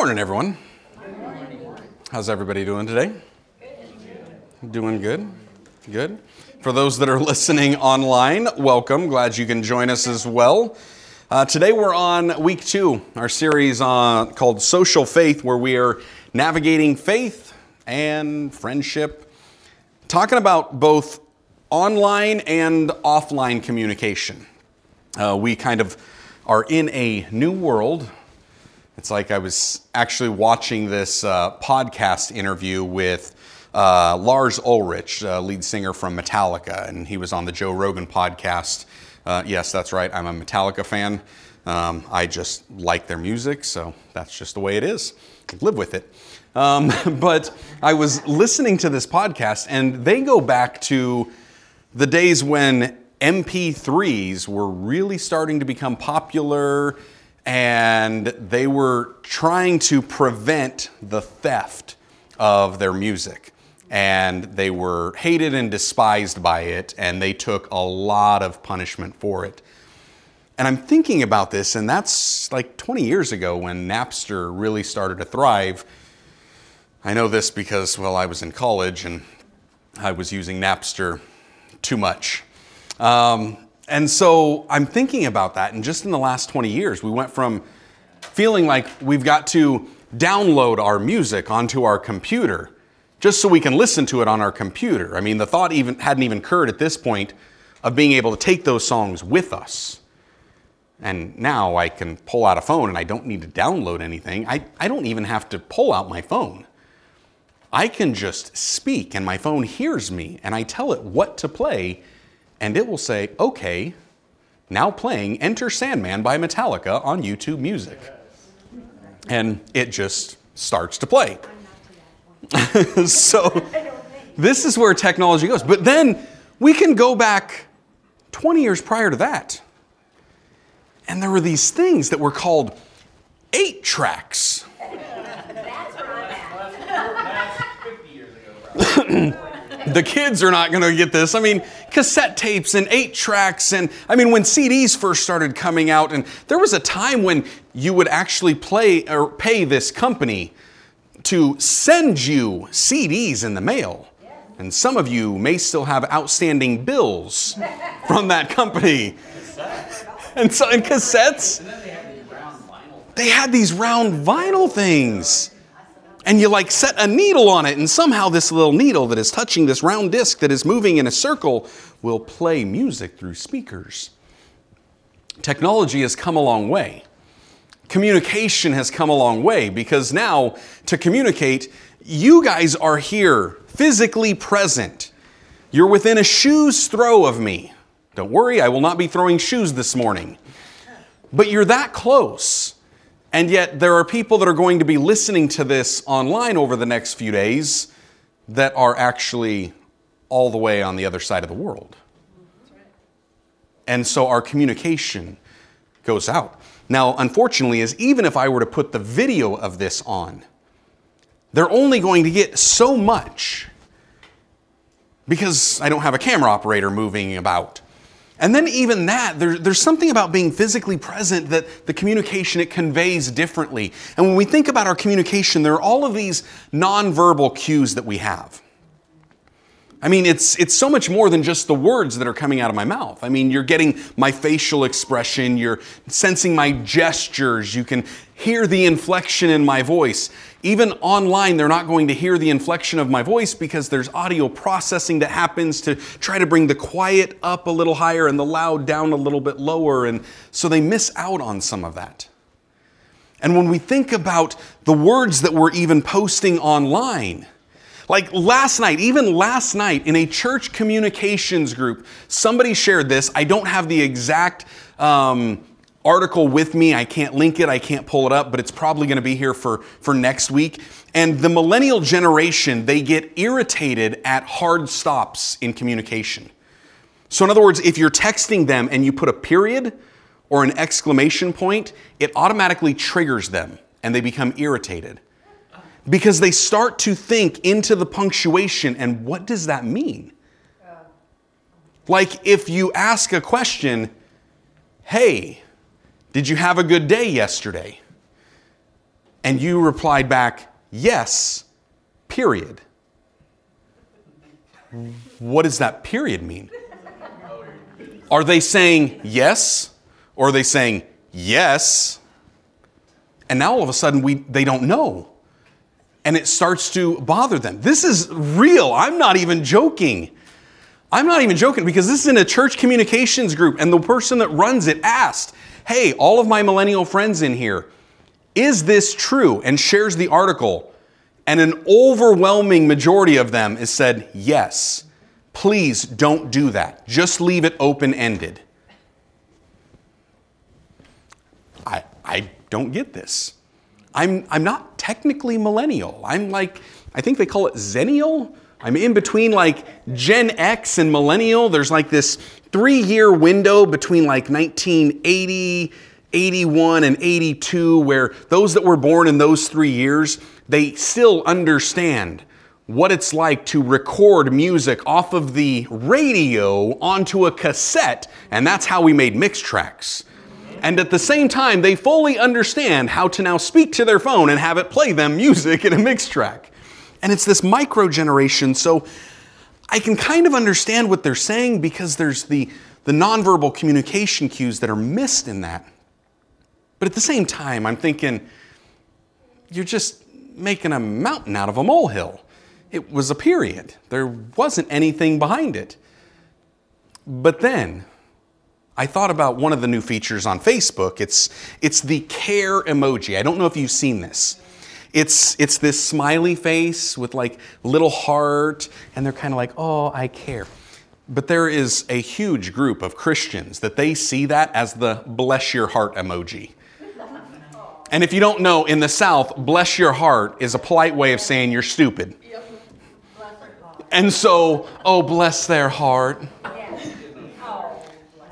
Morning, everyone. How's everybody doing today? Doing good. Good. For those that are listening online, welcome. Glad you can join us as well. Uh, today we're on week two, our series uh, called Social Faith, where we are navigating faith and friendship, talking about both online and offline communication. Uh, we kind of are in a new world it's like I was actually watching this uh, podcast interview with uh, Lars Ulrich, uh, lead singer from Metallica, and he was on the Joe Rogan podcast. Uh, yes, that's right, I'm a Metallica fan. Um, I just like their music, so that's just the way it is. Live with it. Um, but I was listening to this podcast, and they go back to the days when MP3s were really starting to become popular and they were trying to prevent the theft of their music. And they were hated and despised by it, and they took a lot of punishment for it. And I'm thinking about this, and that's like 20 years ago when Napster really started to thrive. I know this because, well, I was in college and I was using Napster too much. Um, and so I'm thinking about that. And just in the last 20 years, we went from feeling like we've got to download our music onto our computer just so we can listen to it on our computer. I mean, the thought even hadn't even occurred at this point of being able to take those songs with us. And now I can pull out a phone and I don't need to download anything. I, I don't even have to pull out my phone. I can just speak and my phone hears me and I tell it what to play and it will say, okay, now playing Enter Sandman by Metallica on YouTube Music. And it just starts to play. so this is where technology goes. But then we can go back 20 years prior to that. And there were these things that were called eight tracks. the kids are not going to get this. I mean, cassette tapes and eight tracks. And I mean, when CDs first started coming out, and there was a time when you would actually play or pay this company to send you CDs in the mail. And some of you may still have outstanding bills from that company. And so, in cassettes, they had these round vinyl things and you like set a needle on it, and somehow this little needle that is touching this round disc that is moving in a circle will play music through speakers. Technology has come a long way. Communication has come a long way because now to communicate, you guys are here, physically present. You're within a shoe's throw of me. Don't worry, I will not be throwing shoes this morning. But you're that close. And yet, there are people that are going to be listening to this online over the next few days that are actually all the way on the other side of the world. And so our communication goes out. Now, unfortunately, is even if I were to put the video of this on, they're only going to get so much because I don't have a camera operator moving about. And then even that, there, there's something about being physically present that the communication it conveys differently. And when we think about our communication, there are all of these nonverbal cues that we have. I mean, it's, it's so much more than just the words that are coming out of my mouth. I mean, you're getting my facial expression, you're sensing my gestures, you can hear the inflection in my voice. Even online, they're not going to hear the inflection of my voice because there's audio processing that happens to try to bring the quiet up a little higher and the loud down a little bit lower. And so they miss out on some of that. And when we think about the words that we're even posting online, like last night, even last night in a church communications group, somebody shared this. I don't have the exact um, article with me. I can't link it, I can't pull it up, but it's probably going to be here for, for next week. And the millennial generation, they get irritated at hard stops in communication. So, in other words, if you're texting them and you put a period or an exclamation point, it automatically triggers them and they become irritated because they start to think into the punctuation and what does that mean? Like if you ask a question, hey, did you have a good day yesterday? And you replied back, yes, period. What does that period mean? Are they saying yes? Or are they saying yes? And now all of a sudden we, they don't know. And it starts to bother them. This is real. I'm not even joking. I'm not even joking because this is in a church communications group, and the person that runs it asked, Hey, all of my millennial friends in here, is this true? And shares the article. And an overwhelming majority of them has said, Yes. Please don't do that. Just leave it open ended. I, I don't get this. I'm, I'm not technically millennial. I'm like, I think they call it Xennial. I'm in between like Gen X and millennial. There's like this three year window between like 1980, 81, and 82, where those that were born in those three years, they still understand what it's like to record music off of the radio onto a cassette, and that's how we made mix tracks. And at the same time, they fully understand how to now speak to their phone and have it play them music in a mix track. And it's this micro generation, so I can kind of understand what they're saying because there's the, the nonverbal communication cues that are missed in that. But at the same time, I'm thinking, you're just making a mountain out of a molehill. It was a period, there wasn't anything behind it. But then, I thought about one of the new features on Facebook. It's, it's the care emoji. I don't know if you've seen this. It's, it's this smiley face with like little heart, and they're kind of like, oh, I care. But there is a huge group of Christians that they see that as the bless your heart emoji. And if you don't know, in the South, bless your heart is a polite way of saying you're stupid. And so, oh, bless their heart.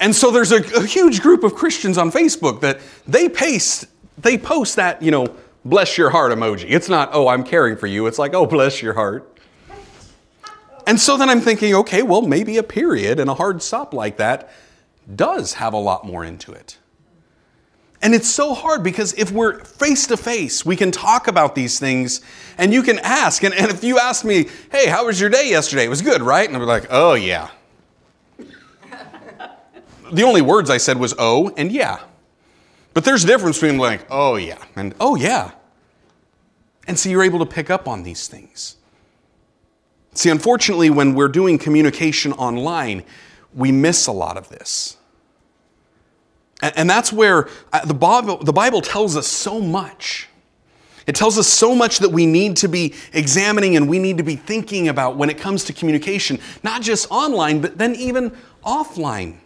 And so there's a, a, huge group of Christians on Facebook that they paste, they post that, you know, bless your heart emoji. It's not, oh, I'm caring for you. It's like, oh, bless your heart. And so then I'm thinking, okay, well, maybe a period and a hard stop like that does have a lot more into it. And it's so hard because if we're face to face, we can talk about these things and you can ask. And, and if you ask me, hey, how was your day yesterday? It was good, right? And I'm like, oh, yeah. The only words I said was oh and yeah. But there's a difference between like, oh, yeah, and oh, yeah. And so you're able to pick up on these things. See, unfortunately, when we're doing communication online, we miss a lot of this. And that's where uh, the Bible, the Bible tells us so much. It tells us so much that we need to be examining and we need to be thinking about when it comes to communication, not just online, but then even offline.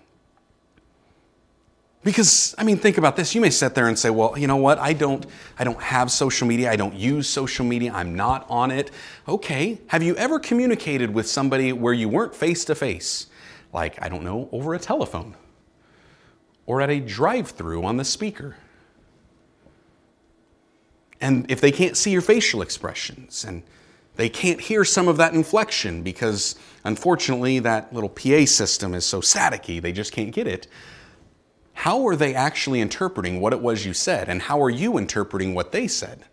Because I mean, think about this. You may sit there and say, "Well, you know what? I don't I don't have social media. I don't use social media. I'm not on it." Okay. Have you ever communicated with somebody where you weren't face to face? Like, I don't know, over a telephone or at a drive through on the speaker. And if they can't see your facial expressions and they can't hear some of that inflection because unfortunately that little PA system is so staticky, they just can't get it. How are they actually interpreting what it was you said? And how are you interpreting what they said?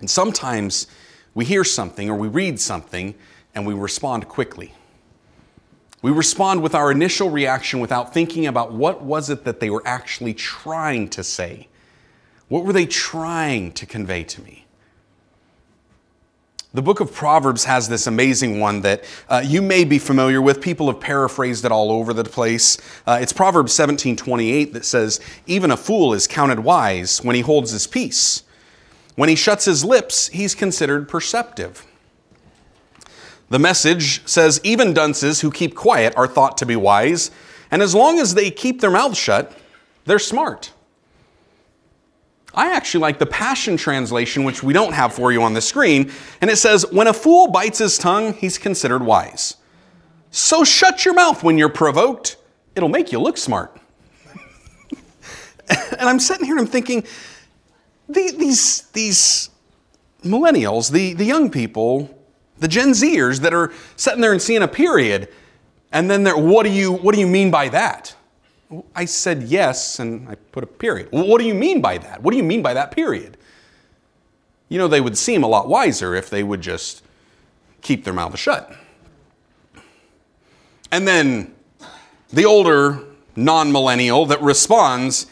And sometimes we hear something or we read something and we respond quickly. We respond with our initial reaction without thinking about what was it that they were actually trying to say. What were they trying to convey to me? The book of Proverbs has this amazing one that uh, you may be familiar with. People have paraphrased it all over the place. Uh, it's Proverbs 17:28 that says, "Even a fool is counted wise when he holds his peace. When he shuts his lips, he's considered perceptive." The message says even dunces who keep quiet are thought to be wise, and as long as they keep their mouths shut, they're smart. I actually like the Passion Translation, which we don't have for you on the screen, and it says, When a fool bites his tongue, he's considered wise. So shut your mouth when you're provoked, it'll make you look smart. and I'm sitting here and I'm thinking, these, these millennials, the, the young people, the Gen Zers that are sitting there and seeing a period, and then they're, what do you, what do you mean by that? I said yes, and I put a period. Well, what do you mean by that? What do you mean by that period? You know, they would seem a lot wiser if they would just keep their mouth shut. And then the older non millennial that responds,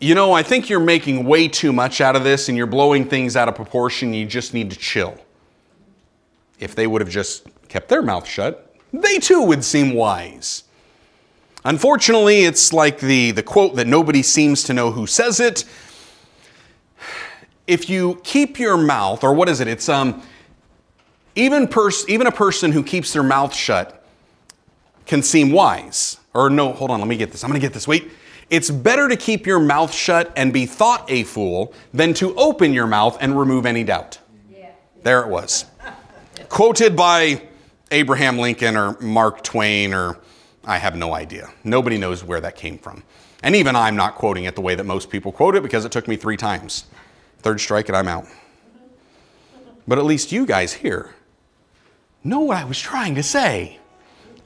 You know, I think you're making way too much out of this and you're blowing things out of proportion. You just need to chill. If they would have just kept their mouth shut, they too would seem wise. Unfortunately, it's like the, the quote that nobody seems to know who says it. If you keep your mouth, or what is it? It's um, even, pers- even a person who keeps their mouth shut can seem wise. Or no, hold on, let me get this. I'm gonna get this. Wait. It's better to keep your mouth shut and be thought a fool than to open your mouth and remove any doubt. Yeah. There it was. Quoted by Abraham Lincoln or Mark Twain or I have no idea. Nobody knows where that came from. And even I'm not quoting it the way that most people quote it because it took me three times. Third strike and I'm out. But at least you guys here know what I was trying to say.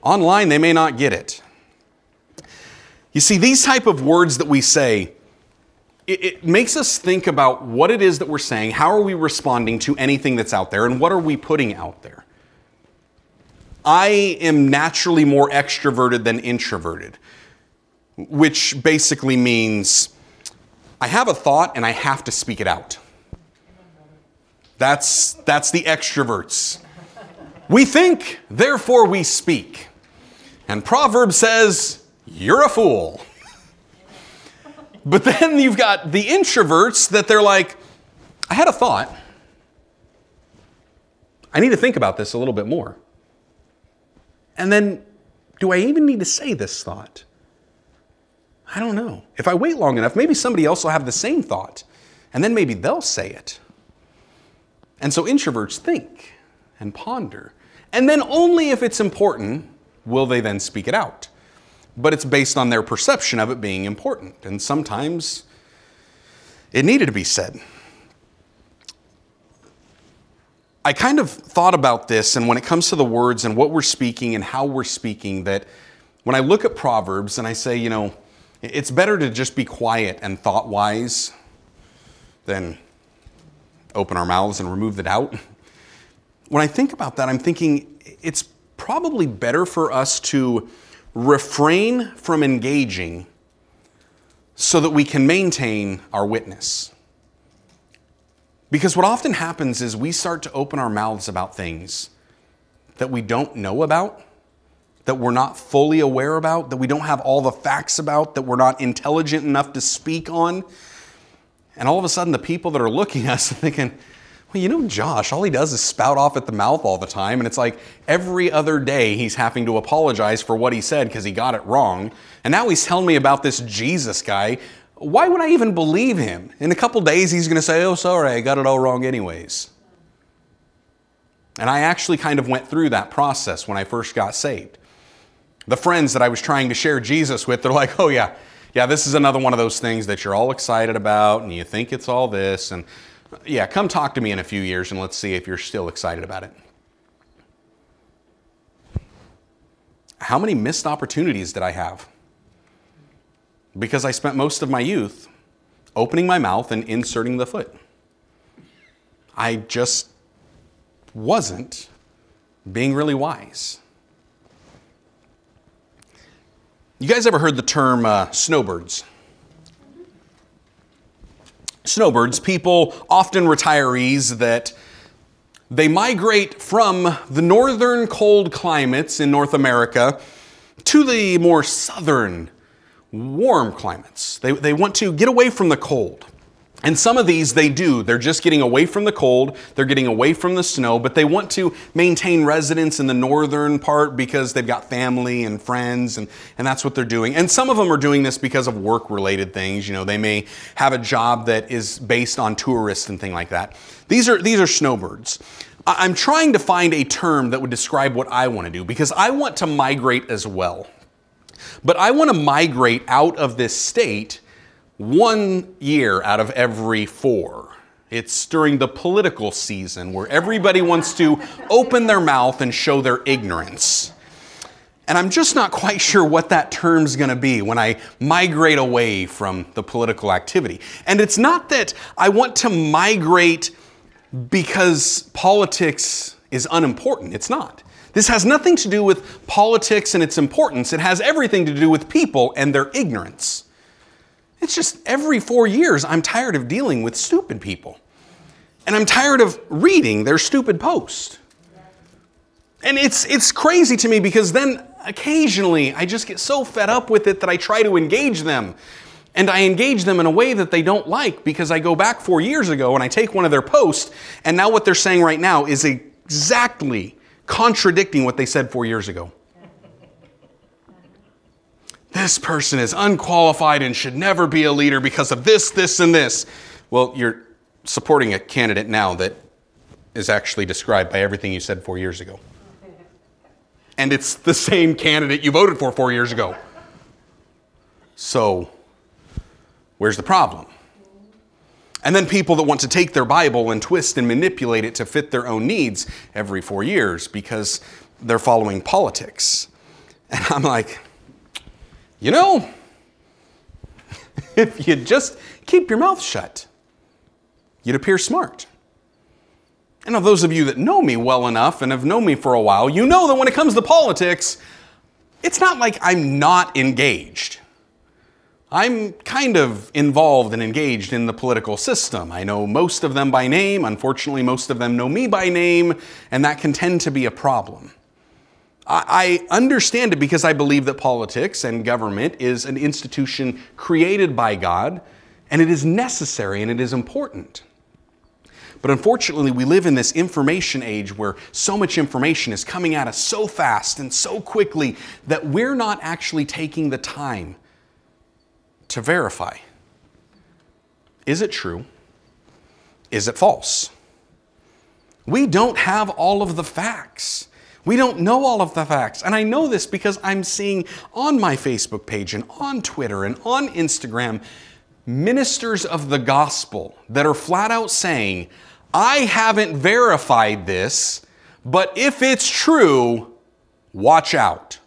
Online, they may not get it. You see, these type of words that we say, it, it, makes us think about what it is that we're saying, how are we responding to anything that's out there, and what are we putting out there. I am naturally more extroverted than introverted, which basically means I have a thought and I have to speak it out. That's, that's the extroverts. We think, therefore we speak. And Proverbs says, You're a fool. But then you've got the introverts that they're like, I had a thought. I need to think about this a little bit more. And then, do I even need to say this thought? I don't know. If I wait long enough, maybe somebody else will have the same thought, and then maybe they'll say it. And so introverts think and ponder. And then only if it's important will they then speak it out. But it's based on their perception of it being important. And sometimes it needed to be said. I kind of thought about this, and when it comes to the words and what we're speaking and how we're speaking, that when I look at Proverbs and I say, you know, it's better to just be quiet and thought wise than open our mouths and remove the doubt. When I think about that, I'm thinking it's probably better for us to refrain from engaging so that we can maintain our witness. Because what often happens is we start to open our mouths about things that we don't know about, that we're not fully aware about, that we don't have all the facts about, that we're not intelligent enough to speak on. And all of a sudden, the people that are looking at us are thinking, well, you know, Josh, all he does is spout off at the mouth all the time. And it's like every other day he's having to apologize for what he said because he got it wrong. And now he's telling me about this Jesus guy why would I even believe him? In a couple days, he's going to say, Oh, sorry, I got it all wrong, anyways. And I actually kind of went through that process when I first got saved. The friends that I was trying to share Jesus with, they're like, Oh, yeah, yeah, this is another one of those things that you're all excited about and you think it's all this. And yeah, come talk to me in a few years and let's see if you're still excited about it. How many missed opportunities did I have? Because I spent most of my youth opening my mouth and inserting the foot. I just wasn't being really wise. You guys ever heard the term uh, snowbirds? Snowbirds, people, often retirees, that they migrate from the northern cold climates in North America to the more southern warm climates. They, they want to get away from the cold. And some of these they do. They're just getting away from the cold, they're getting away from the snow, but they want to maintain residence in the northern part because they've got family and friends, and, and that's what they're doing. And some of them are doing this because of work related things. You know, they may have a job that is based on tourists and things like that. These are, these are snowbirds. I'm trying to find a term that would describe what I want to do because I want to migrate as well. But I want to migrate out of this state one year out of every four. It's during the political season where everybody wants to open their mouth and show their ignorance. And I'm just not quite sure what that term's gonna be when I migrate away from the political activity. And it's not that I want to migrate because politics is unimportant. It's not. This has nothing to do with politics and its importance. It has everything to do with people and their ignorance. It's just every four years, I'm tired of dealing with stupid people. And I'm tired of reading their stupid posts. And it's, it's crazy to me because then occasionally I just get so fed up with it that I try to engage them. And I engage them in a way that they don't like because I go back four years ago and I take one of their posts, and now what they're saying right now is exactly contradicting what they said four years ago. this person is unqualified and should never be a leader because of this, this, and this. Well, you're supporting a candidate now that is actually described by everything you said four years ago. And it's the same candidate you voted for four years ago. So, where's the problem? And then people that want to take their Bible and twist and manipulate it to fit their own needs every four years because they're following politics. And I'm like, you know, if you just keep your mouth shut, you'd appear smart. And now, those of you that know me well enough and have known me for a while, you know that when it comes to politics, it's not like I'm not engaged. I'm kind of involved and engaged in the political system. I know most of them by name. Unfortunately, most of them know me by name, and that can tend to be a problem. I understand it because I believe that politics and government is an institution created by God, and it is necessary and it is important. But unfortunately, we live in this information age where so much information is coming at us so fast and so quickly that we're not actually taking the time to verify is it true? Is it false? We don't have all of the facts. We don't know all of the facts. And I know this because I'm seeing on my Facebook page and on Twitter and on Instagram ministers of the gospel that are flat out saying, I haven't verified this, but if it's true, watch out.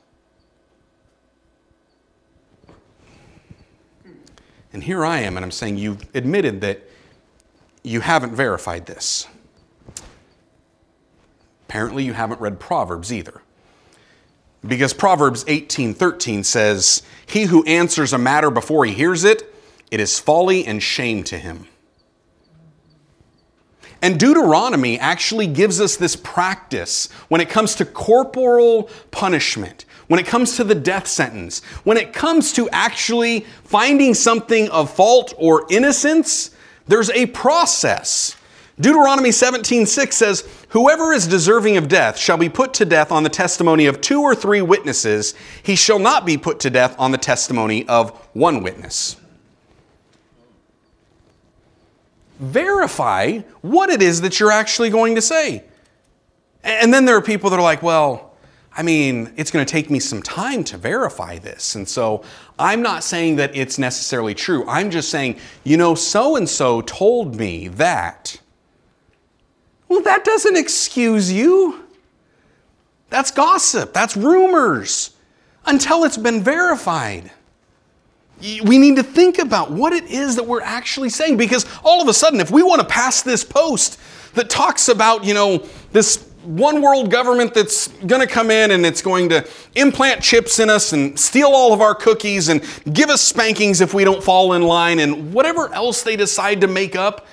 And here I am, and I'm saying you've admitted that you haven't verified this. Apparently, you haven't read Proverbs either. Because Proverbs 18:13 says, "He who answers a matter before he hears it, it is folly and shame to him." And Deuteronomy actually gives us this practice when it comes to corporal punishment when it comes to the death sentence, when it comes to actually finding something of fault or innocence, there's a process. Deuteronomy 17:6 says, "Whoever is deserving of death shall be put to death on the testimony of two or three witnesses; he shall not be put to death on the testimony of one witness." Verify what it is that you're actually going to say. And then there are people that are like, "Well, I mean, it's going to take me some time to verify this. And so I'm not saying that it's necessarily true. I'm just saying, you know, so and so told me that. Well, that doesn't excuse you. That's gossip, that's rumors until it's been verified. We need to think about what it is that we're actually saying because all of a sudden, if we want to pass this post that talks about, you know, this one world government that's going to come in and it's going to implant chips in us and steal all of our cookies and give us spankings if we don't fall in line and whatever else they decide to make up.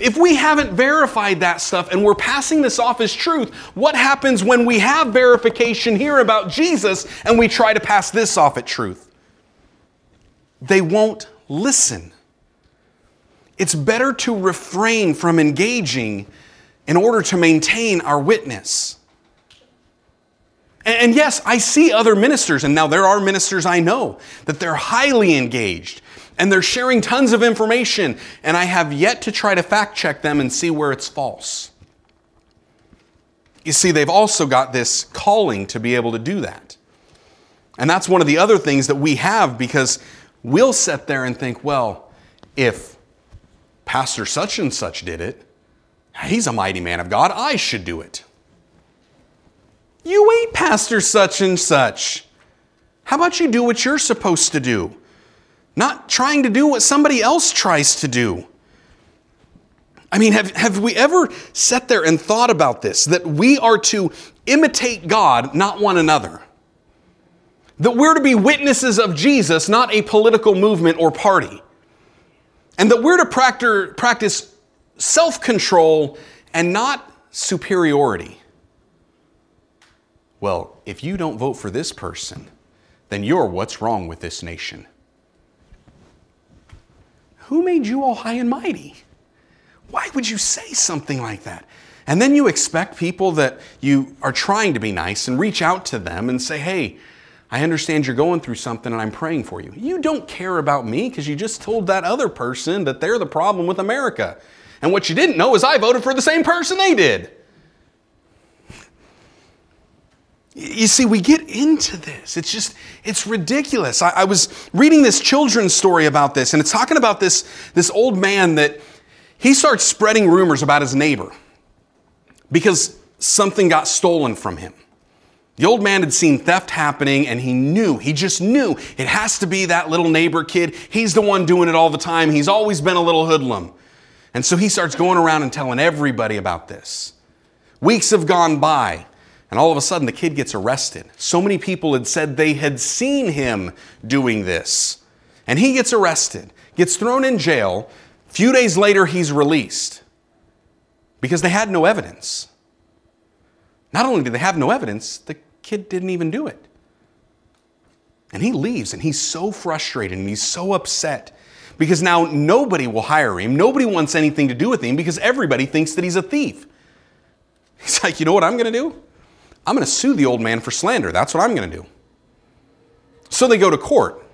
If we haven't verified that stuff and we're passing this off as truth, what happens when we have verification here about Jesus and we try to pass this off at truth? They won't listen. It's better to refrain from engaging in order to maintain our witness. And yes, I see other ministers, and now there are ministers I know that they're highly engaged and they're sharing tons of information, and I have yet to try to fact check them and see where it's false. You see, they've also got this calling to be able to do that. And that's one of the other things that we have because we'll sit there and think, well, if Pastor such and such did it, He's a mighty man of God. I should do it. You ain't Pastor such and such. How about you do what you're supposed to do? Not trying to do what somebody else tries to do. I mean, have, have we ever sat there and thought about this? That we are to imitate God, not one another. That we're to be witnesses of Jesus, not a political movement or party. And that we're to practice self control and not superiority. Well, if you don't vote for this person, then you're what's wrong with this nation. Who made you all high and mighty? Why would you say something like that? And then you expect people that you are trying to be nice and reach out to them and say, hey, I understand you're going through something and I'm praying for you. You don't care about me because you just told that other person that they're the problem with America. And what you didn't know is I voted for the same person they did. You see, we get into this. It's just, it's ridiculous. I, I, was reading this children's story about this, and it's talking about this, this old man that he starts spreading rumors about his neighbor because something got stolen from him. The old man had seen theft happening and he knew, he just knew it has to be that little neighbor kid. He's the one doing it all the time. He's always been a little hoodlum. And so he starts going around and telling everybody about this. Weeks have gone by and all of a sudden the kid gets arrested. So many people had said they had seen him doing this. And he gets arrested, gets thrown in jail, A few days later, he's released because they had no evidence. Not only did they have no evidence, the kid didn't even do it. And he leaves and he's so frustrated and he's so upset because now nobody will hire him. Nobody wants anything to do with him because everybody thinks that he's a thief. He's like, you know what I'm going to do? I'm going to sue the old man for slander. That's what I'm going to do. So they go to court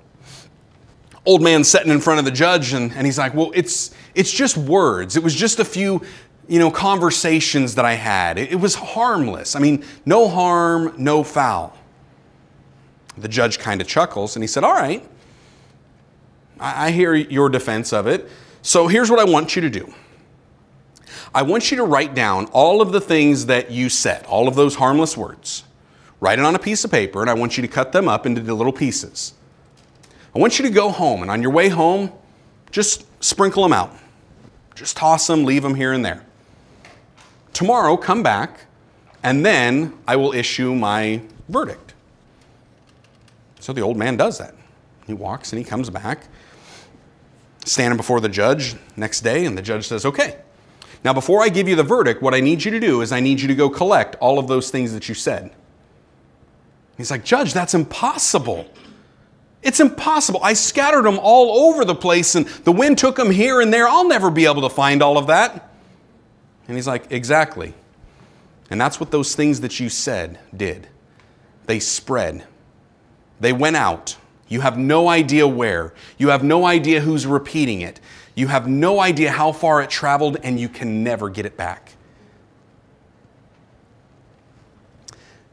old man sitting in front of the judge and, and he's like, well, it's, it's just words. It was just a few, you know, conversations that I had. It, it was harmless. I mean, no harm, no foul. The judge kind of chuckles and he said, all right, I, hear your defense of it. So here's what I want you to do. I want you to write down all of the things that you said, all of those harmless words. Write it on a piece of paper, and I want you to cut them up into little pieces. I want you to go home, and on your way home, just sprinkle them out. Just toss them, leave them here and there. Tomorrow, come back, and then I will issue my verdict. So the old man does that. He walks and he comes back, standing before the judge next day, and the judge says, Okay, now before I give you the verdict, what I need you to do is I need you to go collect all of those things that you said. He's like, Judge, that's impossible. It's impossible. I scattered them all over the place and the wind took them here and there. I'll never be able to find all of that. And he's like, Exactly. And that's what those things that you said did. They spread, they went out. You have no idea where. You have no idea who's repeating it. You have no idea how far it traveled, and you can never get it back.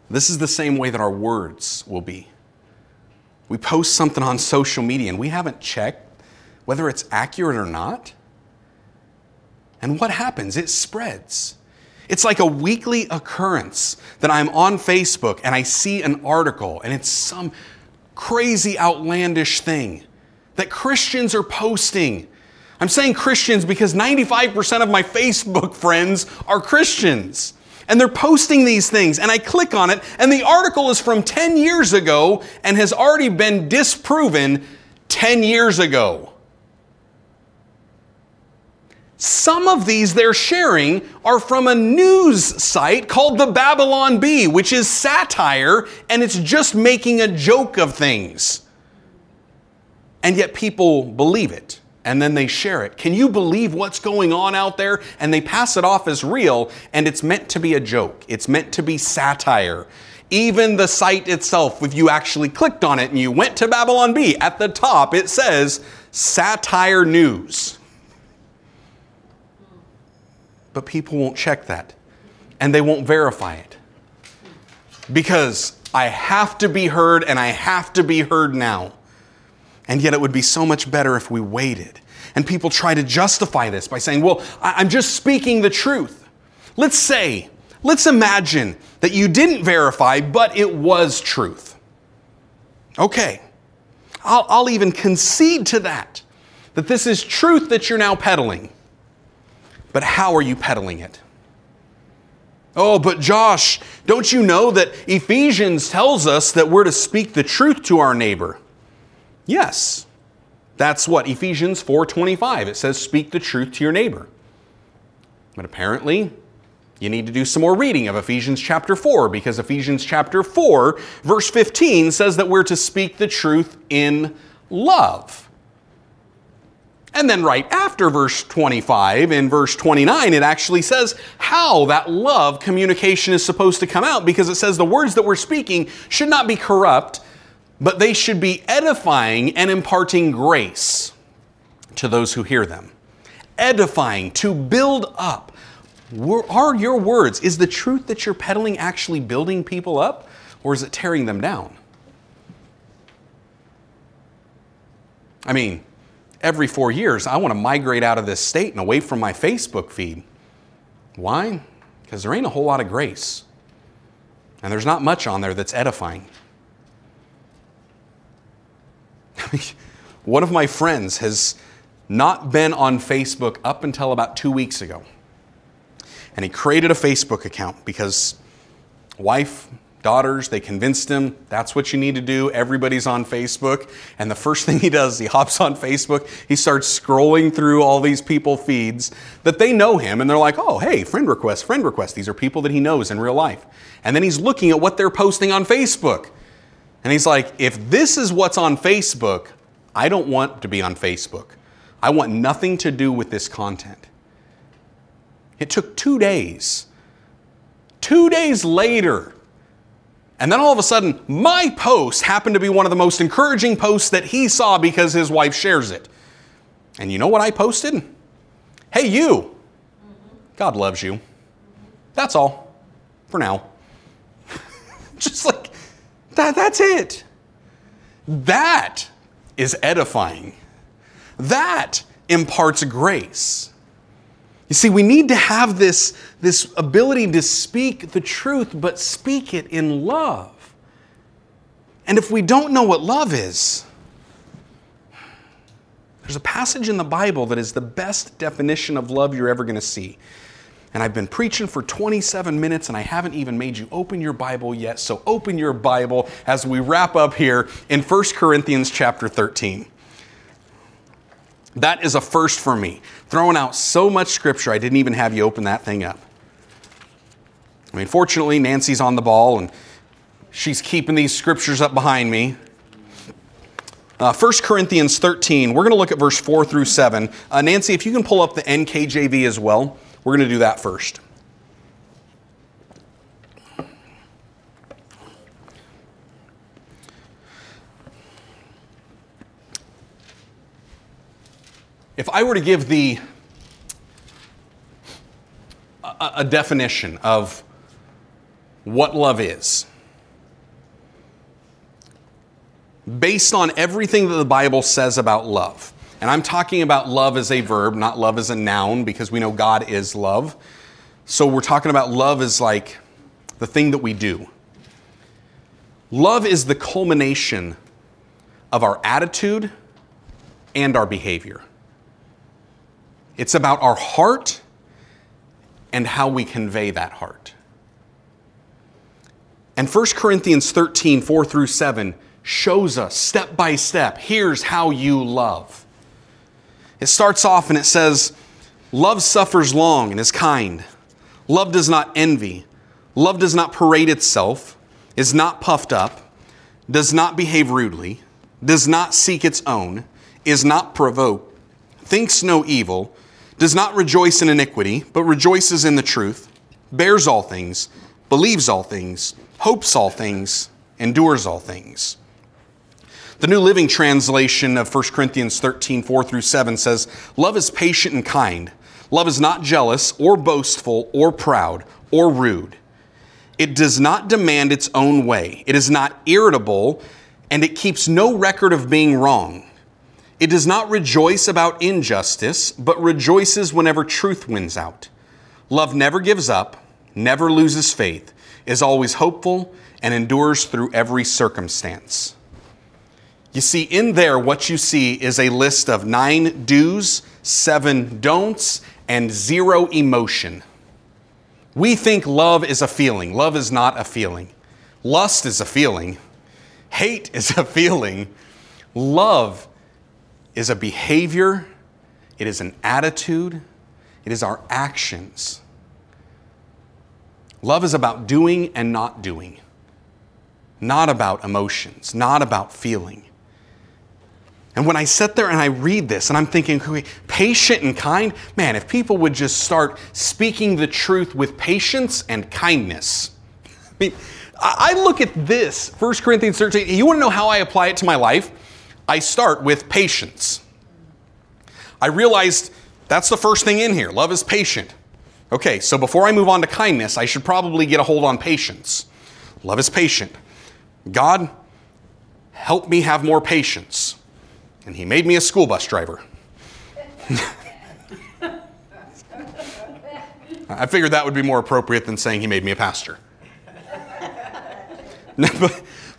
This is the same way that our words will be. We post something on social media and we haven't checked whether it's accurate or not. And what happens? It spreads. It's like a weekly occurrence that I'm on Facebook and I see an article and it's some crazy, outlandish thing that Christians are posting. I'm saying Christians because 95% of my Facebook friends are Christians and they're posting these things and I click on it and the article is from 10 years ago and has already been disproven 10 years ago. Some of these they're sharing are from a news site called the Babylon Bee, which is satire and it's just making a joke of things. And yet people believe it and then they share it. Can you believe what's going on out there? And they pass it off as real, and it's meant to be a joke, it's meant to be satire. Even the site itself, if you actually clicked on it and you went to Babylon Bee, at the top it says satire news. But people won't check that and they won't verify it because I have to be heard and I have to be heard now. And yet it would be so much better if we waited. And people try to justify this by saying, well, I'm just speaking the truth. Let's say Let's imagine that you didn't verify, but it was truth. Okay, I'll, I'll even concede to that, that this is truth that you're now peddling. But how are you peddling it? Oh, but Josh, don't you know that Ephesians tells us that we're to speak the truth to our neighbor? Yes. That's what Ephesians 4:25 it says speak the truth to your neighbor. But apparently, you need to do some more reading of Ephesians chapter 4 because Ephesians chapter 4 verse 15 says that we're to speak the truth in love. And then, right after verse 25, in verse 29, it actually says how that love communication is supposed to come out because it says the words that we're speaking should not be corrupt, but they should be edifying and imparting grace to those who hear them. Edifying, to build up. Are your words, is the truth that you're peddling actually building people up or is it tearing them down? I mean, every four years, I want to migrate out of this state and away from my Facebook feed. Why? Because there ain't a whole lot of grace. And there's not much on there that's edifying. One of my friends has not been on Facebook up until about two weeks ago. And he created a Facebook account because wife daughters, they convinced him that's what you need to do. Everybody's on Facebook. And the first thing he does, he hops on Facebook, he starts scrolling through all these people feeds that they know him and they're like, oh, hey, friend request, friend request. These are people that he knows in real life. And then he's looking at what they're posting on Facebook. And he's like, if this is what's on Facebook, I don't want to be on Facebook. I want nothing to do with this content. It took two days. Two days later, and then all of a sudden, my post happened to be one of the most encouraging posts that he saw because his wife shares it. And you know what I posted? Hey, you. God loves you. That's all for now. Just like that, that's it. That is edifying. That imparts grace. You see, we need to have this, this ability to speak the truth, but speak it in love. And if we don't know what love is, there's a passage in the Bible that is the best definition of love you're ever going to see. And I've been preaching for 27 minutes and I haven't even made you open your Bible yet. So open your Bible as we wrap up here in 1 Corinthians chapter 13. That is a first for me. Throwing out so much scripture, I didn't even have you open that thing up. I mean, fortunately, Nancy's on the ball and she's keeping these scriptures up behind me. Uh, 1 Corinthians 13, we're going to look at verse 4 through 7. Uh, Nancy, if you can pull up the NKJV as well, we're going to do that first. If I were to give the a, a definition of what love is, based on everything that the Bible says about love, and I'm talking about love as a verb, not love as a noun, because we know God is love. So we're talking about love as like the thing that we do. Love is the culmination of our attitude and our behavior. It's about our heart and how we convey that heart. And 1 Corinthians 13, 4 through 7 shows us step by step here's how you love. It starts off and it says, Love suffers long and is kind. Love does not envy. Love does not parade itself, is not puffed up, does not behave rudely, does not seek its own, is not provoked, thinks no evil does not rejoice in iniquity, but rejoices in the truth, bears all things, believes all things, hopes all things, endures all things. The New Living Translation of 1 Corinthians 13, 4 through 7 says, Love is patient and kind. Love is not jealous or boastful or proud or rude. It does not demand its own way. It is not irritable, and it keeps no record of being wrong. It does not rejoice about injustice, but rejoices whenever truth wins out. Love never gives up, never loses faith, is always hopeful, and endures through every circumstance. You see, in there, what you see is a list of nine do's, seven don'ts, and zero emotion. We think love is a feeling. Love is not a feeling. Lust is a feeling. Hate is a feeling. Love is a behavior, it is an attitude, it is our actions. Love is about doing and not doing, not about emotions, not about feeling. And when I sit there and I read this and I'm thinking, patient and kind, man, if people would just start speaking the truth with patience and kindness. I mean, I look at this, 1 Corinthians 13. You want to know how I apply it to my life? I start with patience. I realized that's the first thing in here. Love is patient. Okay, so before I move on to kindness, I should probably get a hold on patience. Love is patient. God, help me have more patience. And He made me a school bus driver. I figured that would be more appropriate than saying He made me a pastor.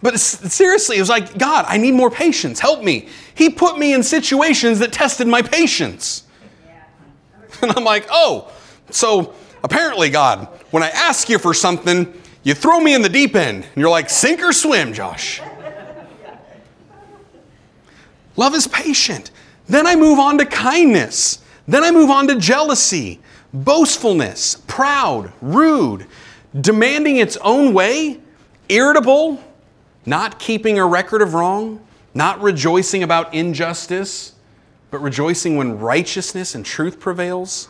but, seriously, it was like, God, I need more patience. Help me. He put me in situations that tested my patience. And I'm like, oh, so apparently, God, when I ask you for something, you throw me in the deep end. And you're like, sink or swim, Josh. Love is patient. Then I move on to kindness. Then I move on to jealousy, boastfulness, proud, rude, demanding its own way, irritable, not keeping a record of wrong, not rejoicing about injustice, but rejoicing when righteousness and truth prevails,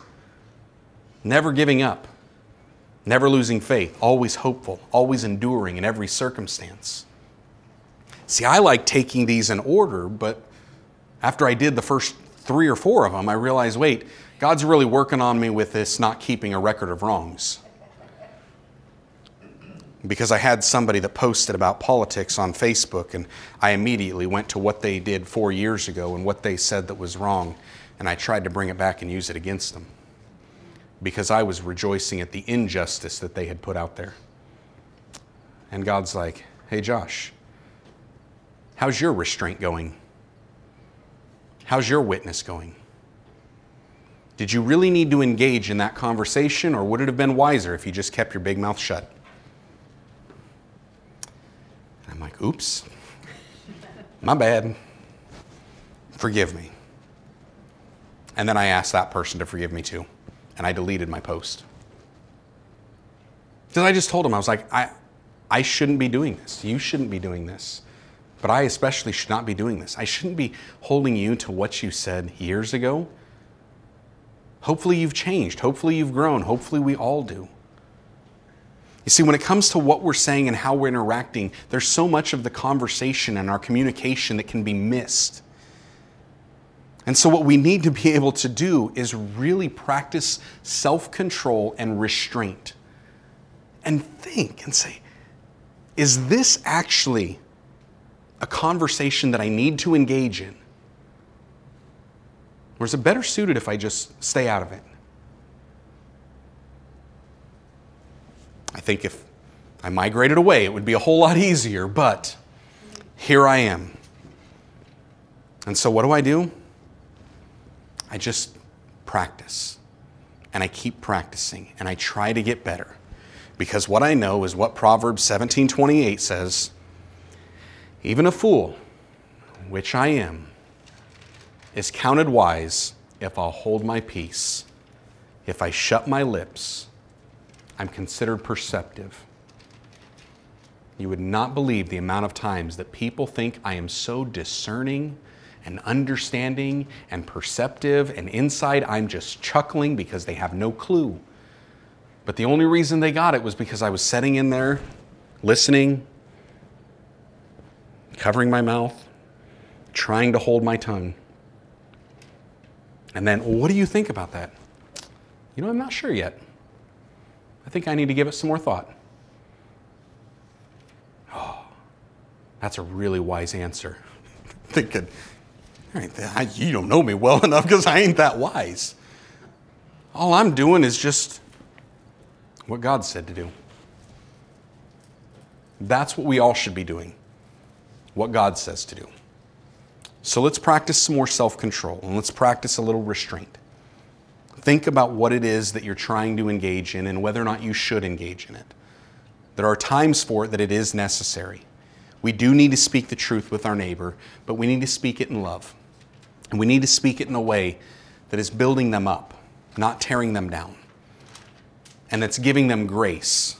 never giving up, never losing faith, always hopeful, always enduring in every circumstance. See, I like taking these in order, but after I did the first three or four of them, I realized wait, God's really working on me with this not keeping a record of wrongs because I had somebody that posted about politics on Facebook, and I immediately went to what they did four years ago and what they said that was wrong, and I tried to bring it back and use it against them because I was rejoicing at the injustice that they had put out there. And God's like, hey, Josh, how's your restraint going? How's your witness going? Did you really need to engage in that conversation, or would it have been wiser if you just kept your big mouth shut? I'm like, oops, my bad. Forgive me. And then I asked that person to forgive me too. And I deleted my post. Because I just told him, I was like, I, I shouldn't be doing this. You shouldn't be doing this. But I especially should not be doing this. I shouldn't be holding you to what you said years ago. Hopefully, you've changed. Hopefully, you've grown. Hopefully, we all do. You see, when it comes to what we're saying and how we're interacting, there's so much of the conversation and our communication that can be missed. And so, what we need to be able to do is really practice self control and restraint and think and say, is this actually a conversation that I need to engage in? Or is it better suited if I just stay out of it? I think if I migrated away, it would be a whole lot easier, but here I am. And so, what do I do? I just practice. And I keep practicing and I try to get better. Because what I know is what Proverbs 17:28 says, even a fool, which I am, is counted wise if I'll hold my peace, if I shut my lips I'm considered perceptive. You would not believe the amount of times that people think I am so discerning and understanding and perceptive, and inside I'm just chuckling because they have no clue. But the only reason they got it was because I was sitting in there, listening, covering my mouth, trying to hold my tongue. And then, well, what do you think about that? You know, I'm not sure yet. I think I need to give it some more thought. Oh, that's a really wise answer. Thinking, you don't know me well enough because I ain't that wise. All I'm doing is just what God said to do. That's what we all should be doing, what God says to do. So let's practice some more self control and let's practice a little restraint. Think about what it is that you're trying to engage in and whether or not you should engage in it. There are times for it that it is necessary. We do need to speak the truth with our neighbor, but we need to speak it in love. And we need to speak it in a way that is building them up, not tearing them down, and that's giving them grace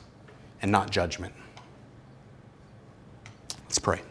and not judgment. Let's pray.